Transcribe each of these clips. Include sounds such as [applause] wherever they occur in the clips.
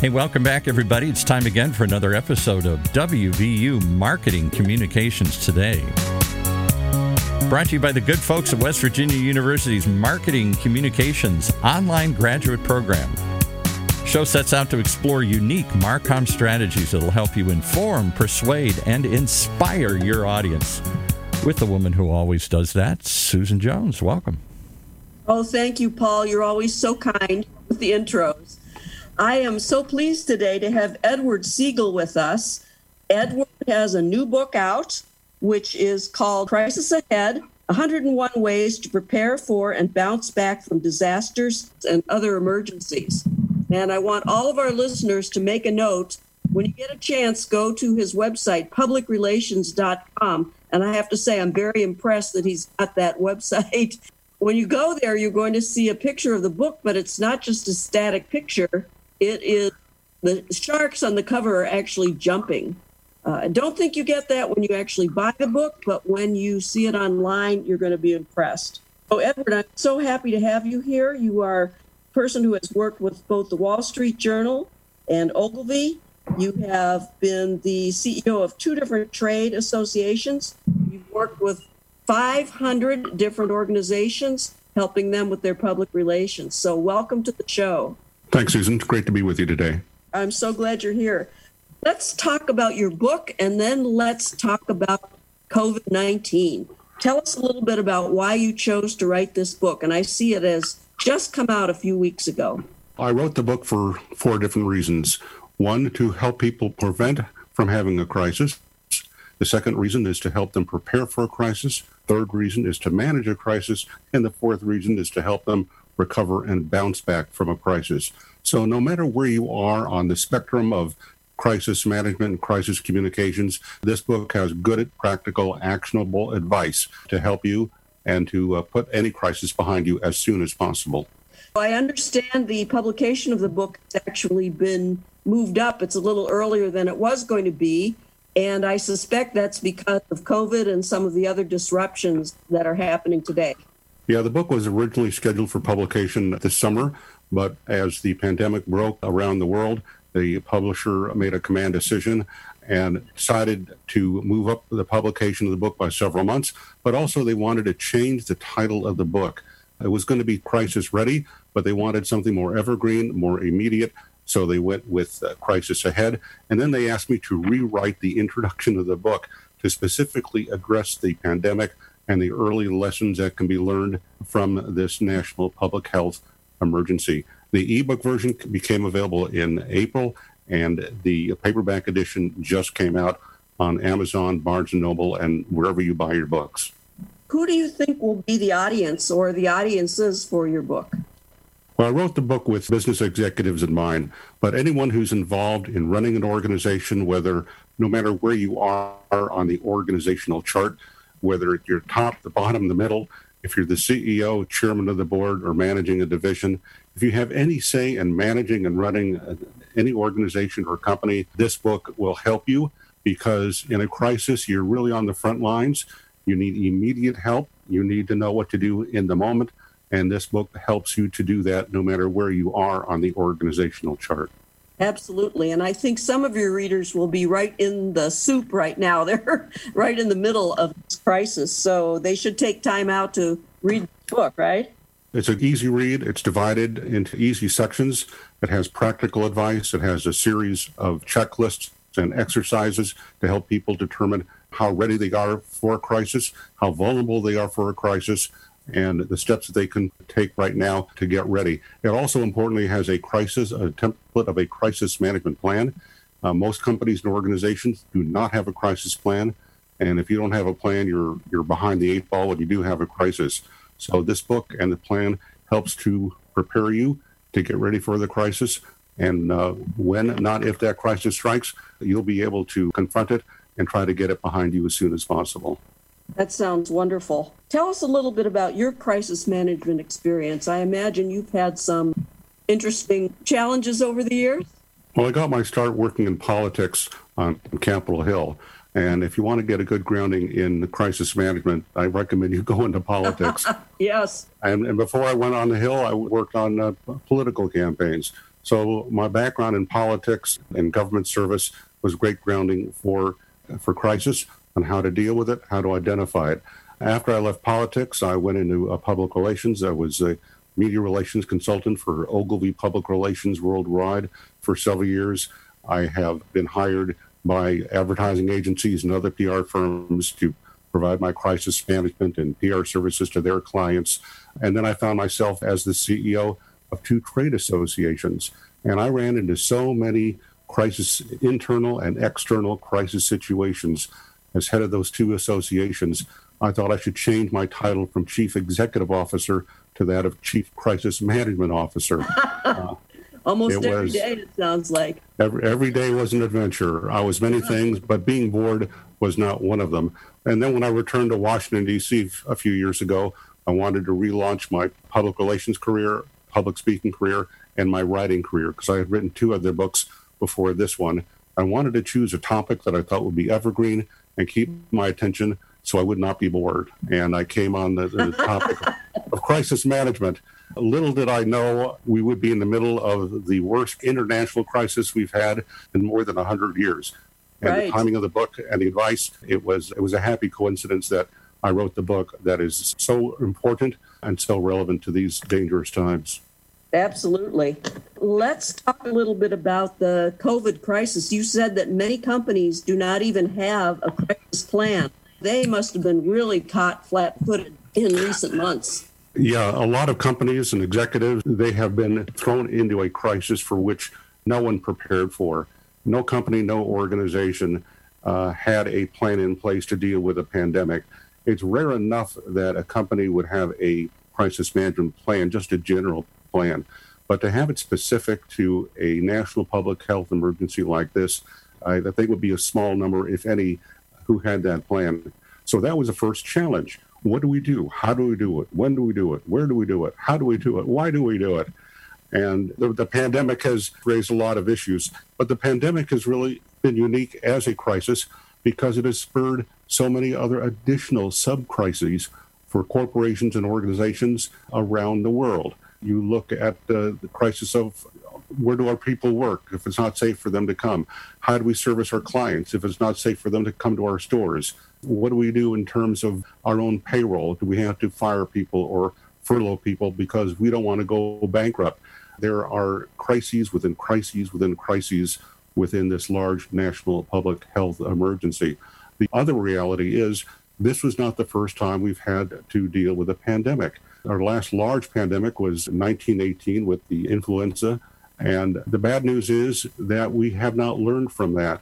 Hey, welcome back, everybody. It's time again for another episode of WVU Marketing Communications Today. Brought to you by the good folks at West Virginia University's Marketing Communications online graduate program. Show sets out to explore unique Marcom strategies that'll help you inform, persuade, and inspire your audience. With the woman who always does that, Susan Jones. Welcome. Oh, thank you, Paul. You're always so kind with the intros. I am so pleased today to have Edward Segal with us. Edward has a new book out, which is called Crisis Ahead 101 Ways to Prepare for and Bounce Back from Disasters and Other Emergencies. And I want all of our listeners to make a note. When you get a chance, go to his website, publicrelations.com. And I have to say, I'm very impressed that he's got that [laughs] website. When you go there, you're going to see a picture of the book, but it's not just a static picture it is the sharks on the cover are actually jumping. Uh, I don't think you get that when you actually buy the book, but when you see it online, you're going to be impressed. So, Edward, I'm so happy to have you here. You are a person who has worked with both the Wall Street Journal and Ogilvy. You have been the CEO of two different trade associations. You've worked with 500 different organizations, helping them with their public relations. So, welcome to the show. Thanks, Susan. It's great to be with you today. I'm so glad you're here. Let's talk about your book and then let's talk about COVID 19. Tell us a little bit about why you chose to write this book. And I see it as just come out a few weeks ago. I wrote the book for four different reasons. One, to help people prevent from having a crisis. The second reason is to help them prepare for a crisis. Third reason is to manage a crisis. And the fourth reason is to help them recover and bounce back from a crisis. So, no matter where you are on the spectrum of crisis management and crisis communications, this book has good, practical, actionable advice to help you and to uh, put any crisis behind you as soon as possible. I understand the publication of the book has actually been moved up. It's a little earlier than it was going to be. And I suspect that's because of COVID and some of the other disruptions that are happening today. Yeah, the book was originally scheduled for publication this summer, but as the pandemic broke around the world, the publisher made a command decision and decided to move up the publication of the book by several months, but also they wanted to change the title of the book. It was going to be Crisis Ready, but they wanted something more evergreen, more immediate. So they went with uh, Crisis Ahead. And then they asked me to rewrite the introduction of the book to specifically address the pandemic and the early lessons that can be learned from this national public health emergency. The ebook version became available in April, and the paperback edition just came out on Amazon, Barnes and Noble, and wherever you buy your books. Who do you think will be the audience or the audiences for your book? Well, I wrote the book with business executives in mind, but anyone who's involved in running an organization, whether no matter where you are on the organizational chart, whether you're top, the bottom, the middle, if you're the CEO, chairman of the board, or managing a division, if you have any say in managing and running uh, any organization or company, this book will help you because in a crisis, you're really on the front lines. You need immediate help. You need to know what to do in the moment. And this book helps you to do that no matter where you are on the organizational chart. Absolutely. And I think some of your readers will be right in the soup right now. [laughs] They're right in the middle of this crisis. So they should take time out to read the book, right? It's an easy read. It's divided into easy sections. It has practical advice. It has a series of checklists and exercises to help people determine how ready they are for a crisis, how vulnerable they are for a crisis, and the steps that they can take right now to get ready. It also importantly has a crisis, a template of a crisis management plan. Uh, most companies and organizations do not have a crisis plan, and if you don't have a plan, you're you're behind the eight ball when you do have a crisis. So this book and the plan helps to prepare you to get ready for the crisis, and uh, when, not if that crisis strikes, you'll be able to confront it and try to get it behind you as soon as possible. That sounds wonderful. Tell us a little bit about your crisis management experience. I imagine you've had some interesting challenges over the years. Well, I got my start working in politics on Capitol Hill. And if you want to get a good grounding in crisis management, I recommend you [laughs] go into politics. [laughs] yes. And, and, before I went on the Hill, I worked on uh, political campaigns. So my background in politics and government service was great grounding for for crisis on how to deal with it, how to identify it. After I left politics, I went into uh, public relations. I was a media relations consultant for Ogilvy Public Relations Worldwide for several years. I have been hired by advertising agencies and other PR firms to provide my crisis management and PR services to their clients. And then I found myself as the CEO of two trade associations. And I ran into so many crisis, internal and external crisis situations as head of those two associations. I thought I should change my title from Chief Executive Officer to that of Chief Crisis Management Officer. [laughs] Uh, Almost every was, day, it sounds like. Every, every day was an adventure. I was many things, but being bored was not one of them. And then when I returned to Washington, D.C. a few years ago, I wanted to relaunch my public relations career, public speaking career, and my writing career because I had written two other books before this one. I wanted to choose a topic that I thought would be evergreen and keep my attention so I would not be bored. And I came on the, the topic of crisis management. Little did I know we would be in the middle of the worst international crisis we've had in more than 100 years. And right. the timing of the book and the advice, it was it was a happy coincidence that I wrote the book that is so important and so relevant to these dangerous times. Absolutely. Let's talk a little bit about the COVID crisis. You said that many companies do not even have a crisis plan. They must have been really caught flat footed in recent months. Yeah, a lot of companies and executives, they have been thrown into a crisis for which no one prepared for. No company, no organization uh, had a plan in place to deal with a pandemic. It's rare enough that a company would have a crisis management plan, just a general plan. But to have it specific to a national public health emergency like this, I think would be a small number, if any, who had that plan. So that was the first challenge. What do we do? How do we do it? When do we do it? Where do we do it? How do we do it? Why do we do it? And the, the pandemic has raised a lot of issues, but the pandemic has really been unique as a crisis because it has spurred so many other additional sub crises for corporations and organizations around the world. You look at the crisis of where do our people work if it's not safe for them to come? How do we service our clients if it's not safe for them to come to our stores? What do we do in terms of our own payroll? Do we have to fire people or furlough people because we don't want to go bankrupt? There are crises within crises within crises within this large national public health emergency. The other reality is this was not the first time we've had to deal with a pandemic. Our last large pandemic was 1918 with the influenza. And the bad news is that we have not learned from that.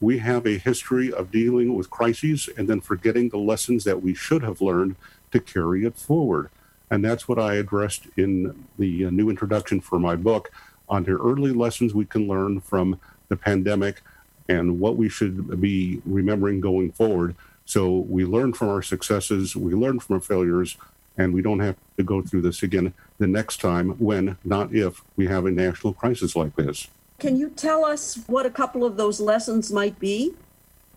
We have a history of dealing with crises and then forgetting the lessons that we should have learned to carry it forward. And that's what I addressed in the new introduction for my book on the early lessons we can learn from the pandemic and what we should be remembering going forward. So we learn from our successes, we learn from our failures, and we don't have to go through this again the next time when, not if, we have a national crisis like this. Can you tell us what a couple of those lessons might be?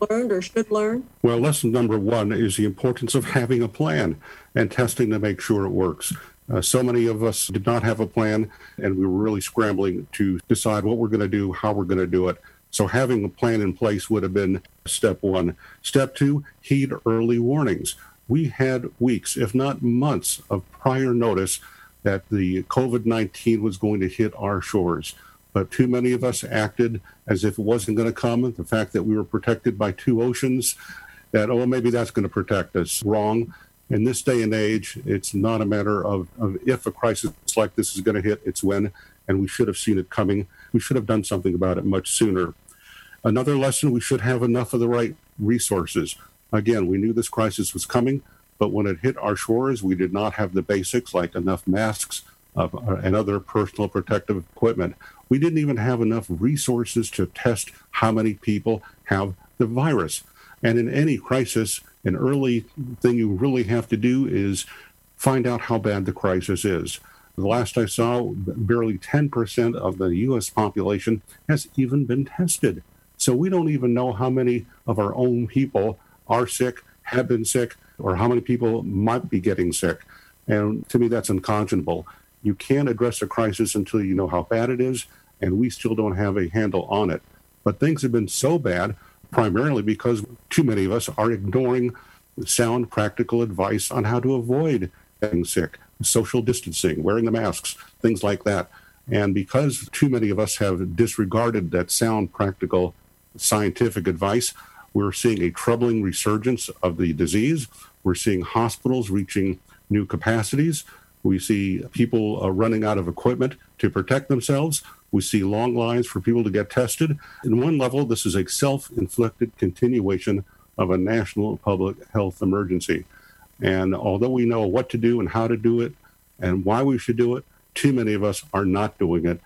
Learned or should learn? Well, lesson number one is the importance of having a plan and testing to make sure it works. Uh, so many of us did not have a plan, and we were really scrambling to decide what we're going to do, how we're going to do it. So, having a plan in place would have been step one. Step two, heed early warnings we had weeks, if not months, of prior notice that the COVID 19 was going to hit our shores. But too many of us acted as if it wasn't going to come. The fact that we were protected by two oceans, that, oh, maybe that's going to protect us. Wrong. In this day and age, it's not a matter of, of if a crisis like this is going to hit, it's when, and we should have seen it coming. We should have done something about it much sooner. Another lesson we should have enough of the right resources. Again, we knew this crisis was coming, but when it hit our shores, we did not have the basics like enough masks uh, and other personal protective equipment. We didn't even have enough resources to test how many people have the virus. And in any crisis, an early thing you really have to do is find out how bad the crisis is. The last I saw, barely 10% of the U.S. population has even been tested. So we don't even know how many of our own people are sick, have been sick, or how many people might be getting sick. And to me, that's unconscionable. you can't address a crisis until you know how bad it is, and we still don't have a handle on it. But things have been so bad primarily because too many of us are ignoring sound practical advice on how to avoid getting sick, social distancing, wearing the masks, things like that. And because too many of us have disregarded that sound practical scientific advice, we're seeing a troubling resurgence of the disease. We're seeing hospitals reaching new capacities. We see people uh, running out of equipment to protect themselves. We see long lines for people to get tested. In one level, this is a self inflicted continuation of a national public health emergency. And although we know what to do and how to do it and why we should do it, too many of us are not doing it.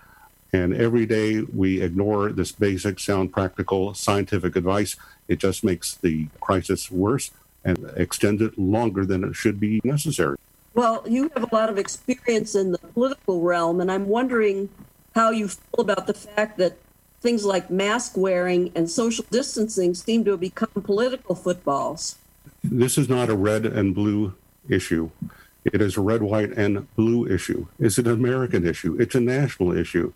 And every day we ignore this basic, sound, practical, scientific advice. It just makes the crisis worse and extends it longer than it should be necessary. Well, you have a lot of experience in the political realm, and I'm wondering how you feel about the fact that things like mask wearing and social distancing seem to have become political footballs. This is not a red and blue issue. It is a red, white, and blue issue. It's an American issue. It's a national issue.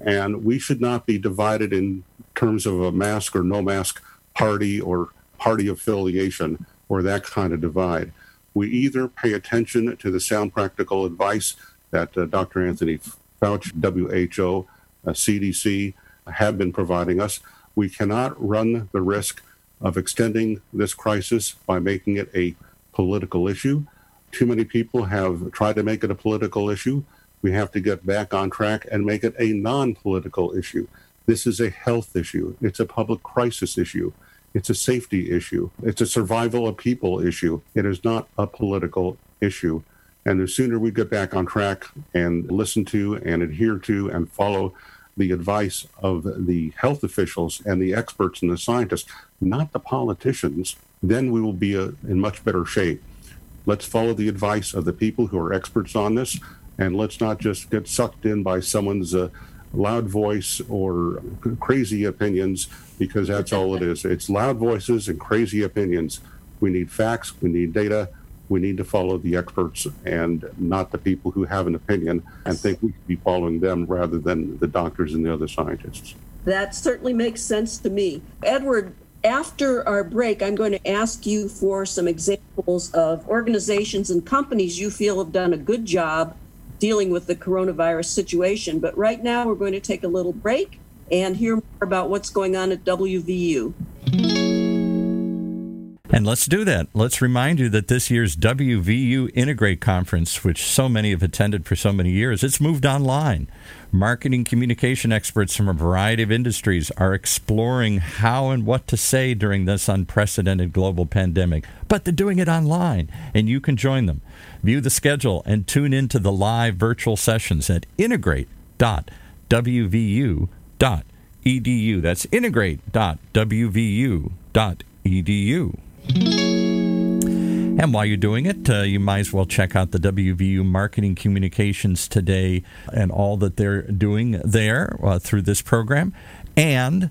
And we should not be divided in terms of a mask or no mask party or party affiliation or that kind of divide. We either pay attention to the sound practical advice that uh, Dr. Anthony Fauci, WHO, uh, CDC have been providing us. We cannot run the risk of extending this crisis by making it a political issue. Too many people have tried to make it a political issue. We have to get back on track and make it a non political issue. This is a health issue, it's a public crisis issue. It's a safety issue. It's a survival of people issue. It is not a political issue. And the sooner we get back on track and listen to and adhere to and follow the advice of the health officials and the experts and the scientists, not the politicians, then we will be a, uh, in much better shape. Let's follow the advice of the people who are experts on this, and let's not just get sucked in by someone's uh, loud voice or crazy opinions, because that's all it is. It's loud voices and crazy opinions. We need facts, we need data, we need to follow the experts and not the people who have an opinion and think we should be following them rather than the doctors and the other scientists. That certainly makes sense to me. Edward, after our break, I'm going to ask you for some examples of organizations and companies you feel have done a good job dealing with the coronavirus situation. But right now, we're going to take a little break and hear more about what's going on at WVU. And let's do that. Let's remind you that this year's WVU Integrate Conference, which so many have attended for so many years, it's moved online. Marketing communication experts from a variety of industries are exploring how and what to say during this unprecedented global pandemic, but they're doing it online, and you can join them. View the schedule and tune into the live virtual sessions at integrate.wvu.edu. That's integrate.wvu.edu. And while you're doing it, uh, you might as well check out the WVU Marketing Communications today and all that they're doing there uh, through this program. And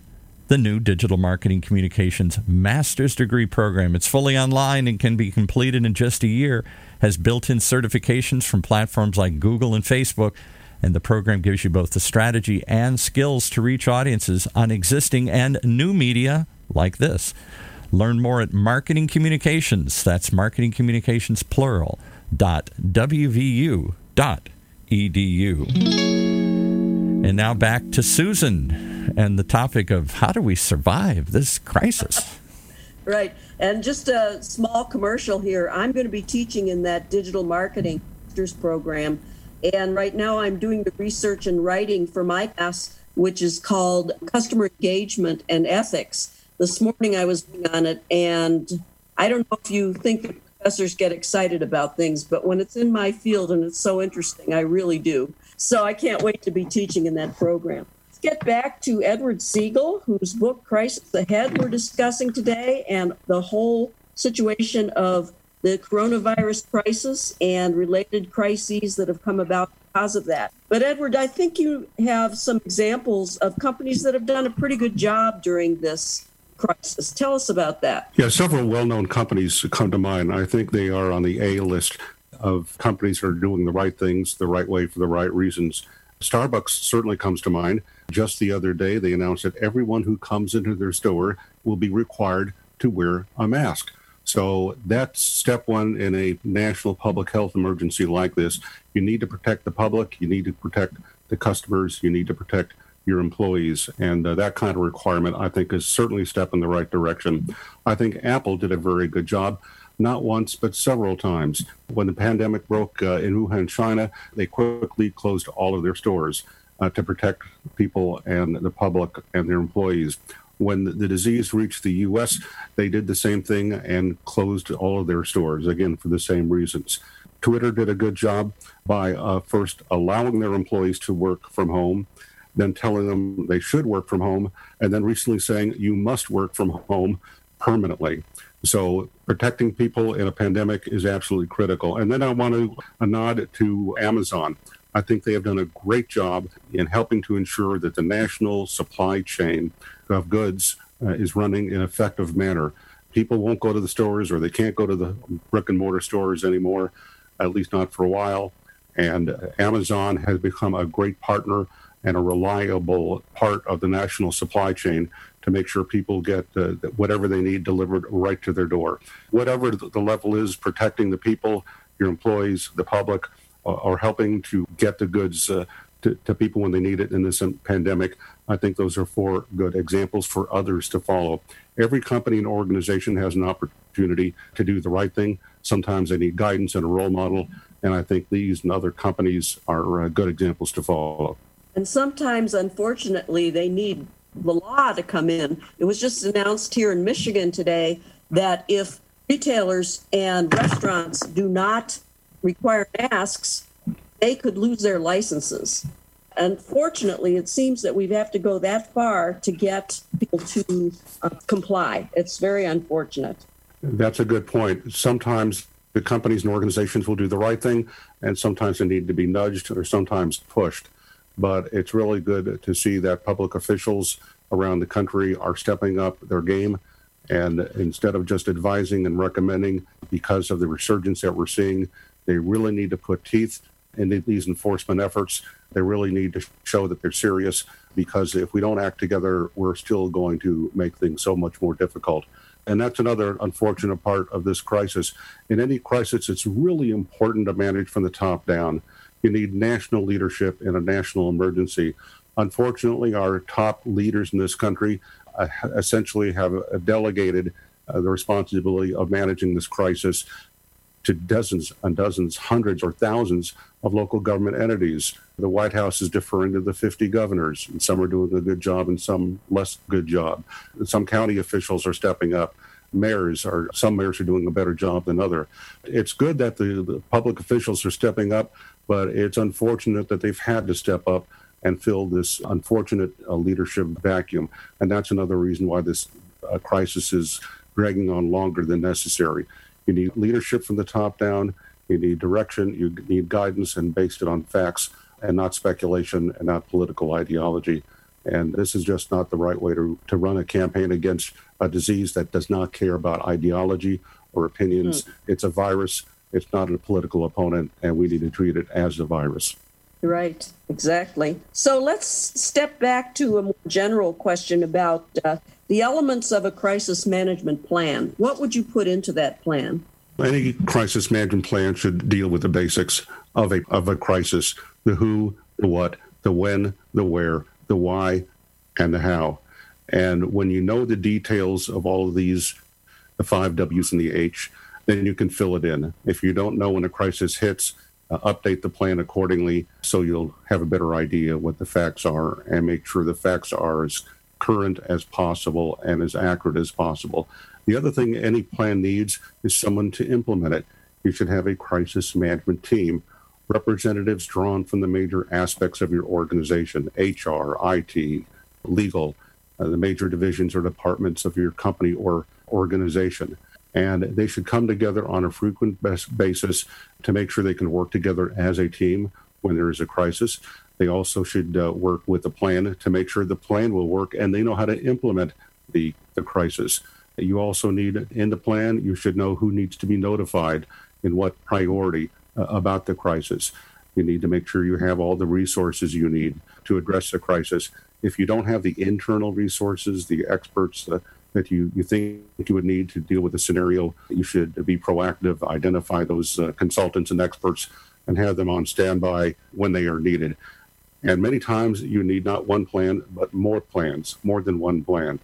the new Digital Marketing Communications Master's Degree Program. It's fully online and can be completed in just a year, has built in certifications from platforms like Google and Facebook. And the program gives you both the strategy and skills to reach audiences on existing and new media like this. Learn more at Marketing Communications. That's Marketing Communications plural dot wvu dot edu. And now back to Susan and the topic of how do we survive this crisis? Right. And just a small commercial here. I'm going to be teaching in that digital marketing program. And right now I'm doing the research and writing for my class, which is called Customer Engagement and Ethics this morning I was on it, and I don't know if you think the professors get excited about things, but when it's in my field and it's so interesting, I really do. So I can't wait to be teaching in that program. Get back to Edward Segal, whose book Crisis Ahead we're discussing today, and the whole situation of the coronavirus crisis and related crises that have come about because of that. But Edward, I think you have some examples of companies that have done a pretty good job during this crisis. Tell us about that. Yeah, several well known companies come to mind. I think they are on the A list. of companies that are doing the right things the right way for the right reasons. Starbucks certainly comes to mind. Just the other day, they announced that everyone who comes into their store will be required to wear a mask. So that's step one in a national public health emergency like this. You need to protect the public, you need to protect the customers, you need to protect your employees. And uh, that kind of requirement, I think, is certainly a step in the right direction. I think Apple did a very good job not once, but several times. When the pandemic broke uh, in Wuhan, China, they quickly closed all of their stores uh, to protect people and the public and their employees. When the disease reached the U.S., they did the same thing and closed all of their stores, again, for the same reasons. Twitter did a good job by uh, first allowing their employees to work from home, then telling them they should work from home, and then recently saying you must work from home permanently. So protecting people in a pandemic is absolutely critical. And then I want to a nod to Amazon. I think they have done a great job in helping to ensure that the national supply chain of goods uh, is running in an effective manner. People won't go to the stores or they can't go to the brick and mortar stores anymore, at least not for a while. And Amazon has become a great partner and a reliable part of the national supply chain to make sure people get uh, whatever they need delivered right to their door. Whatever the level is, protecting the people, your employees, the public, uh, are helping to get the goods uh, to, to, people when they need it in this pandemic. I think those are four good examples for others to follow. Every company and organization has an opportunity to do the right thing. Sometimes they need guidance and a role model. And I think these and other companies are uh, good examples to follow. And sometimes, unfortunately, they need the law to come in. It was just announced here in Michigan today that if retailers and restaurants do not require masks, they could lose their licenses. Unfortunately, it seems that we have to go that far to get people to uh, comply. It's very unfortunate. That's a good point. Sometimes the companies and organizations will do the right thing, and sometimes they need to be nudged or sometimes pushed but it's really good to see that public officials around the country are stepping up their game. And instead of just advising and recommending because of the resurgence that we're seeing, they really need to put teeth into these enforcement efforts. They really need to show that they're serious because if we don't act together, we're still going to make things so much more difficult. And that's another unfortunate part of this crisis. In any crisis, it's really important to manage from the top down. You need national leadership in a national emergency. Unfortunately, our top leaders in this country uh, essentially have uh, delegated uh, the responsibility of managing this crisis to dozens and dozens, hundreds or thousands of local government entities. The White House is deferring to the 50 governors, and some are doing a good job and some less good job. Some county officials are stepping up. Mayors are some mayors are doing a better job than other. It's good that the, the public officials are stepping up, but it's unfortunate that they've had to step up and fill this unfortunate uh, leadership vacuum. And that's another reason why this uh, crisis is dragging on longer than necessary. You need leadership from the top down, you need direction, you need guidance, and based it on facts and not speculation and not political ideology. And this is just not the right way to, to run a campaign against a disease that does not care about ideology or opinions. Mm. It's a virus it's not a political opponent, and we need to treat it as a virus. Right, exactly. So let's step back to a more general question about uh, the elements of a crisis management plan. What would you put into that plan? Any crisis management plan should deal with the basics of a, of a crisis the who, the what, the when, the where, the why, and the how. And when you know the details of all of these, the five W's and the H, then you can fill it in. If you don't know when a crisis hits, uh, update the plan accordingly so you'll have a better idea what the facts are and make sure the facts are as current as possible and as accurate as possible. The other thing any plan needs is someone to implement it. You should have a crisis management team, representatives drawn from the major aspects of your organization HR, IT, legal, uh, the major divisions or departments of your company or organization and they should come together on a frequent basis to make sure they can work together as a team when there is a crisis. They also should uh, work with the plan to make sure the plan will work and they know how to implement the, the crisis. You also need in the plan, you should know who needs to be notified in what priority uh, about the crisis. You need to make sure you have all the resources you need to address the crisis. If you don't have the internal resources, the experts uh, that you, you think you would need to deal with a scenario, you should be proactive, identify those uh, consultants and experts, and have them on standby when they are needed. And many times you need not one plan, but more plans, more than one plan.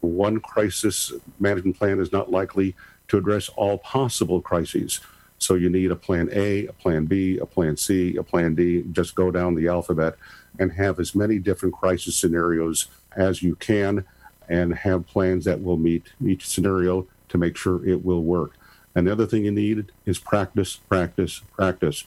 One crisis management plan is not likely to address all possible crises. So you need a plan A, a plan B, a plan C, a plan D. Just go down the alphabet and have as many different crisis scenarios as you can and have plans that will meet each scenario to make sure it will work. And the other thing you need is practice, practice, practice.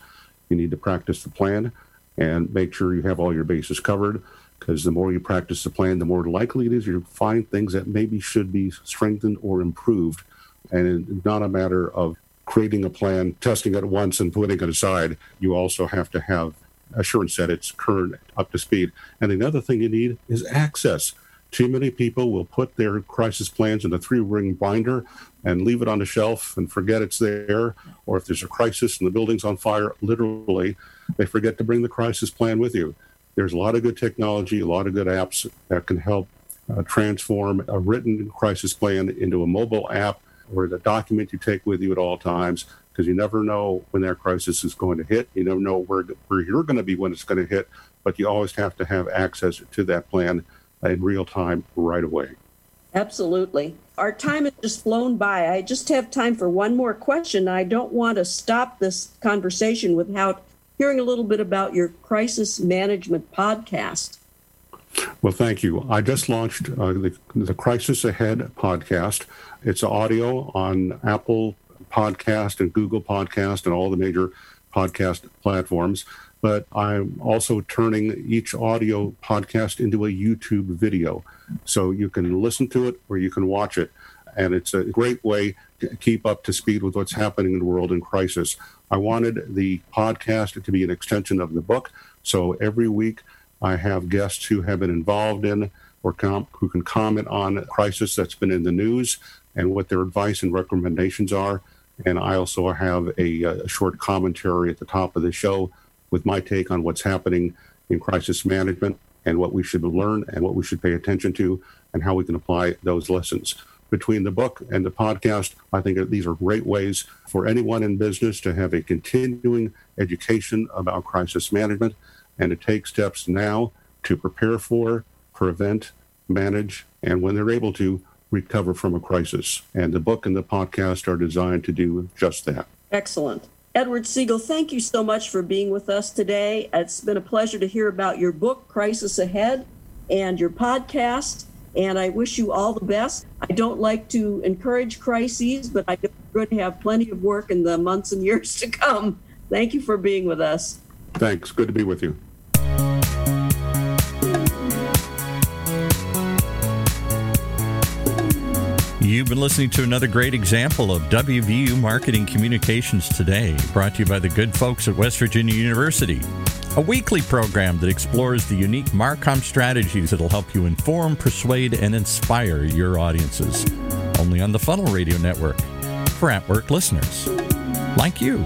You need to practice the plan and make sure you have all your bases covered because the more you practice the plan, the more likely it is you find things that maybe should be strengthened or improved. And it's not a matter of creating a plan, testing it once, and putting it aside. You also have to have assurance that it's current, up to speed. And another thing you need is access. Too many people will put their crisis plans in a three ring binder and leave it on the shelf and forget it's there. Or if there's a crisis and the building's on fire, literally, they forget to bring the crisis plan with you. There's a lot of good technology, a lot of good apps that can help uh, transform a written crisis plan into a mobile app or the document you take with you at all times because you never know when that crisis is going to hit. You never know where, where you're going to be when it's going to hit, but you always have to have access to that plan in real time right away. Absolutely. Our time has just flown by. I just have time for one more question. I don't want to stop this conversation without hearing a little bit about your crisis management podcast. Well, thank you. I just launched uh, the, the Crisis Ahead podcast. It's audio on Apple Podcast and Google Podcast and all the major podcast platforms. But I'm also turning each audio podcast into a YouTube video. So you can listen to it or you can watch it. And it's a great way to keep up to speed with what's happening in the world in crisis. I wanted the podcast to be an extension of the book. So every week I have guests who have been involved in or com- who can comment on a crisis that's been in the news and what their advice and recommendations are. And I also have a, a short commentary at the top of the show with my take on what's happening in crisis management and what we should learn and what we should pay attention to and how we can apply those lessons. Between the book and the podcast, I think these are great ways for anyone in business to have a continuing education about crisis management and to take steps now to prepare for, prevent, manage, and when they're able to, recover from a crisis. And the book and the podcast are designed to do just that. Excellent. Edward Segal, thank you so much for being with us today. It's been a pleasure to hear about your book, Crisis Ahead, and your podcast. And I wish you all the best. I don't like to encourage crises, but I know you're going to have plenty of work in the months and years to come. Thank you for being with us. Thanks. Good to be with you. You've been listening to another great example of WVU Marketing Communications Today, brought to you by the good folks at West Virginia University. A weekly program that explores the unique Marcom strategies that'll help you inform, persuade, and inspire your audiences. Only on the Funnel Radio Network for at work listeners like you.